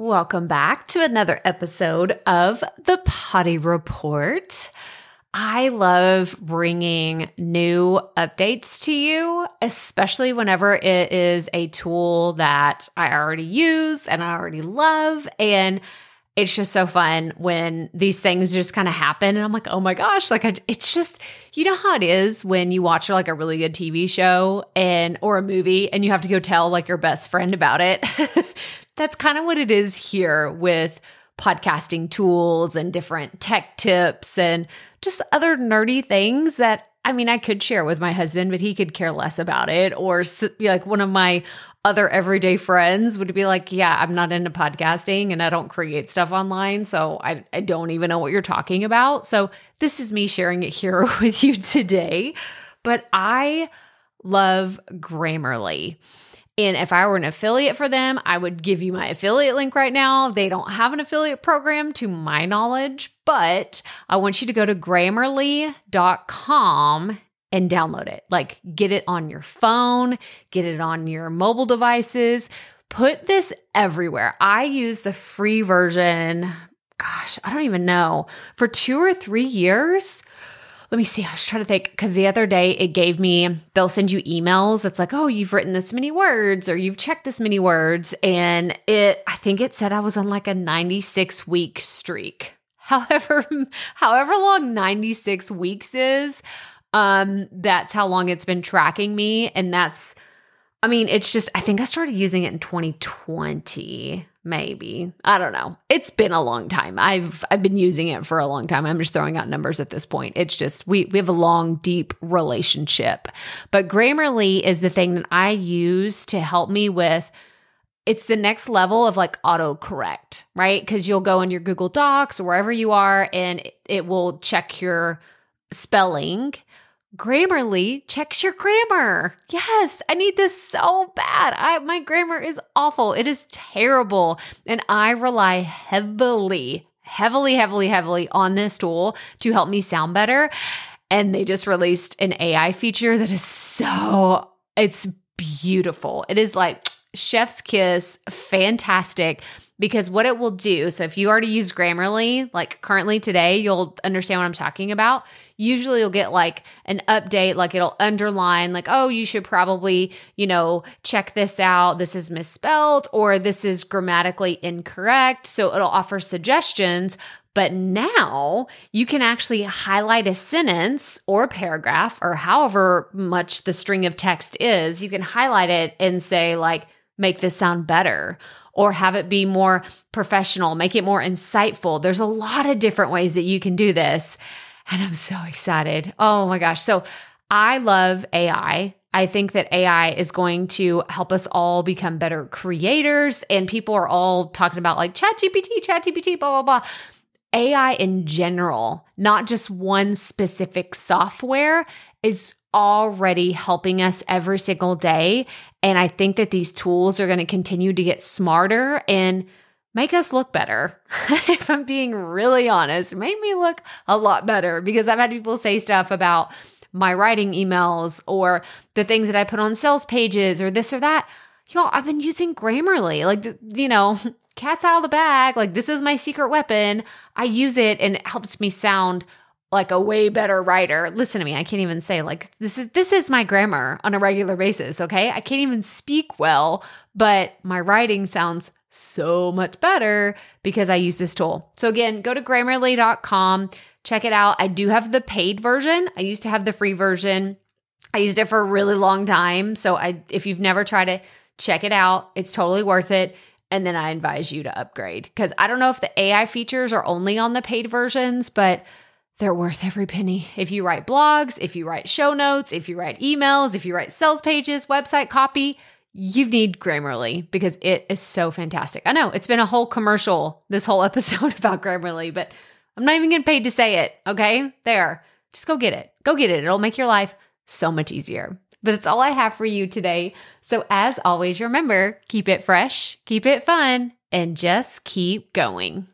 Welcome back to another episode of the Potty Report. I love bringing new updates to you, especially whenever it is a tool that I already use and I already love. And it's just so fun when these things just kind of happen and i'm like oh my gosh like I, it's just you know how it is when you watch like a really good tv show and or a movie and you have to go tell like your best friend about it that's kind of what it is here with podcasting tools and different tech tips and just other nerdy things that I mean, I could share with my husband, but he could care less about it. Or be like one of my other everyday friends would be like, Yeah, I'm not into podcasting and I don't create stuff online. So I, I don't even know what you're talking about. So this is me sharing it here with you today. But I love Grammarly. And if I were an affiliate for them, I would give you my affiliate link right now. They don't have an affiliate program to my knowledge, but I want you to go to grammarly.com and download it. Like get it on your phone, get it on your mobile devices. Put this everywhere. I use the free version, gosh, I don't even know, for two or three years. Let me see. I was trying to think because the other day it gave me, they'll send you emails. It's like, oh, you've written this many words or you've checked this many words. And it, I think it said I was on like a 96 week streak. However, however long 96 weeks is, um, that's how long it's been tracking me. And that's, I mean, it's just, I think I started using it in 2020, maybe. I don't know. It's been a long time. I've I've been using it for a long time. I'm just throwing out numbers at this point. It's just we we have a long, deep relationship. But Grammarly is the thing that I use to help me with it's the next level of like autocorrect, right? Because you'll go in your Google Docs or wherever you are and it, it will check your spelling Grammarly checks your grammar. Yes, I need this so bad. I my grammar is awful. It is terrible. And I rely heavily, heavily, heavily, heavily on this tool to help me sound better. And they just released an AI feature that is so it's beautiful. It is like chef's kiss, fantastic because what it will do so if you already use grammarly like currently today you'll understand what i'm talking about. Usually you'll get like an update like it'll underline like oh you should probably you know check this out. This is misspelled or this is grammatically incorrect. So it'll offer suggestions but now you can actually highlight a sentence or a paragraph or however much the string of text is. You can highlight it and say like make this sound better or have it be more professional, make it more insightful. There's a lot of different ways that you can do this. And I'm so excited. Oh my gosh. So I love AI. I think that AI is going to help us all become better creators. And people are all talking about like ChatGPT, ChatGPT, blah, blah, blah. AI in general, not just one specific software, is already helping us every single day. And I think that these tools are going to continue to get smarter and make us look better. if I'm being really honest, make me look a lot better because I've had people say stuff about my writing emails or the things that I put on sales pages or this or that. Y'all, I've been using Grammarly. Like, you know, cat's out of the bag. Like, this is my secret weapon. I use it and it helps me sound like a way better writer. Listen to me, I can't even say like this is this is my grammar on a regular basis, okay? I can't even speak well, but my writing sounds so much better because I use this tool. So again, go to grammarly.com, check it out. I do have the paid version. I used to have the free version. I used it for a really long time, so I if you've never tried it, check it out. It's totally worth it. And then I advise you to upgrade because I don't know if the AI features are only on the paid versions, but they're worth every penny. If you write blogs, if you write show notes, if you write emails, if you write sales pages, website copy, you need Grammarly because it is so fantastic. I know it's been a whole commercial, this whole episode about Grammarly, but I'm not even getting paid to say it. Okay. There. Just go get it. Go get it. It'll make your life so much easier. But that's all I have for you today. So, as always, remember keep it fresh, keep it fun, and just keep going.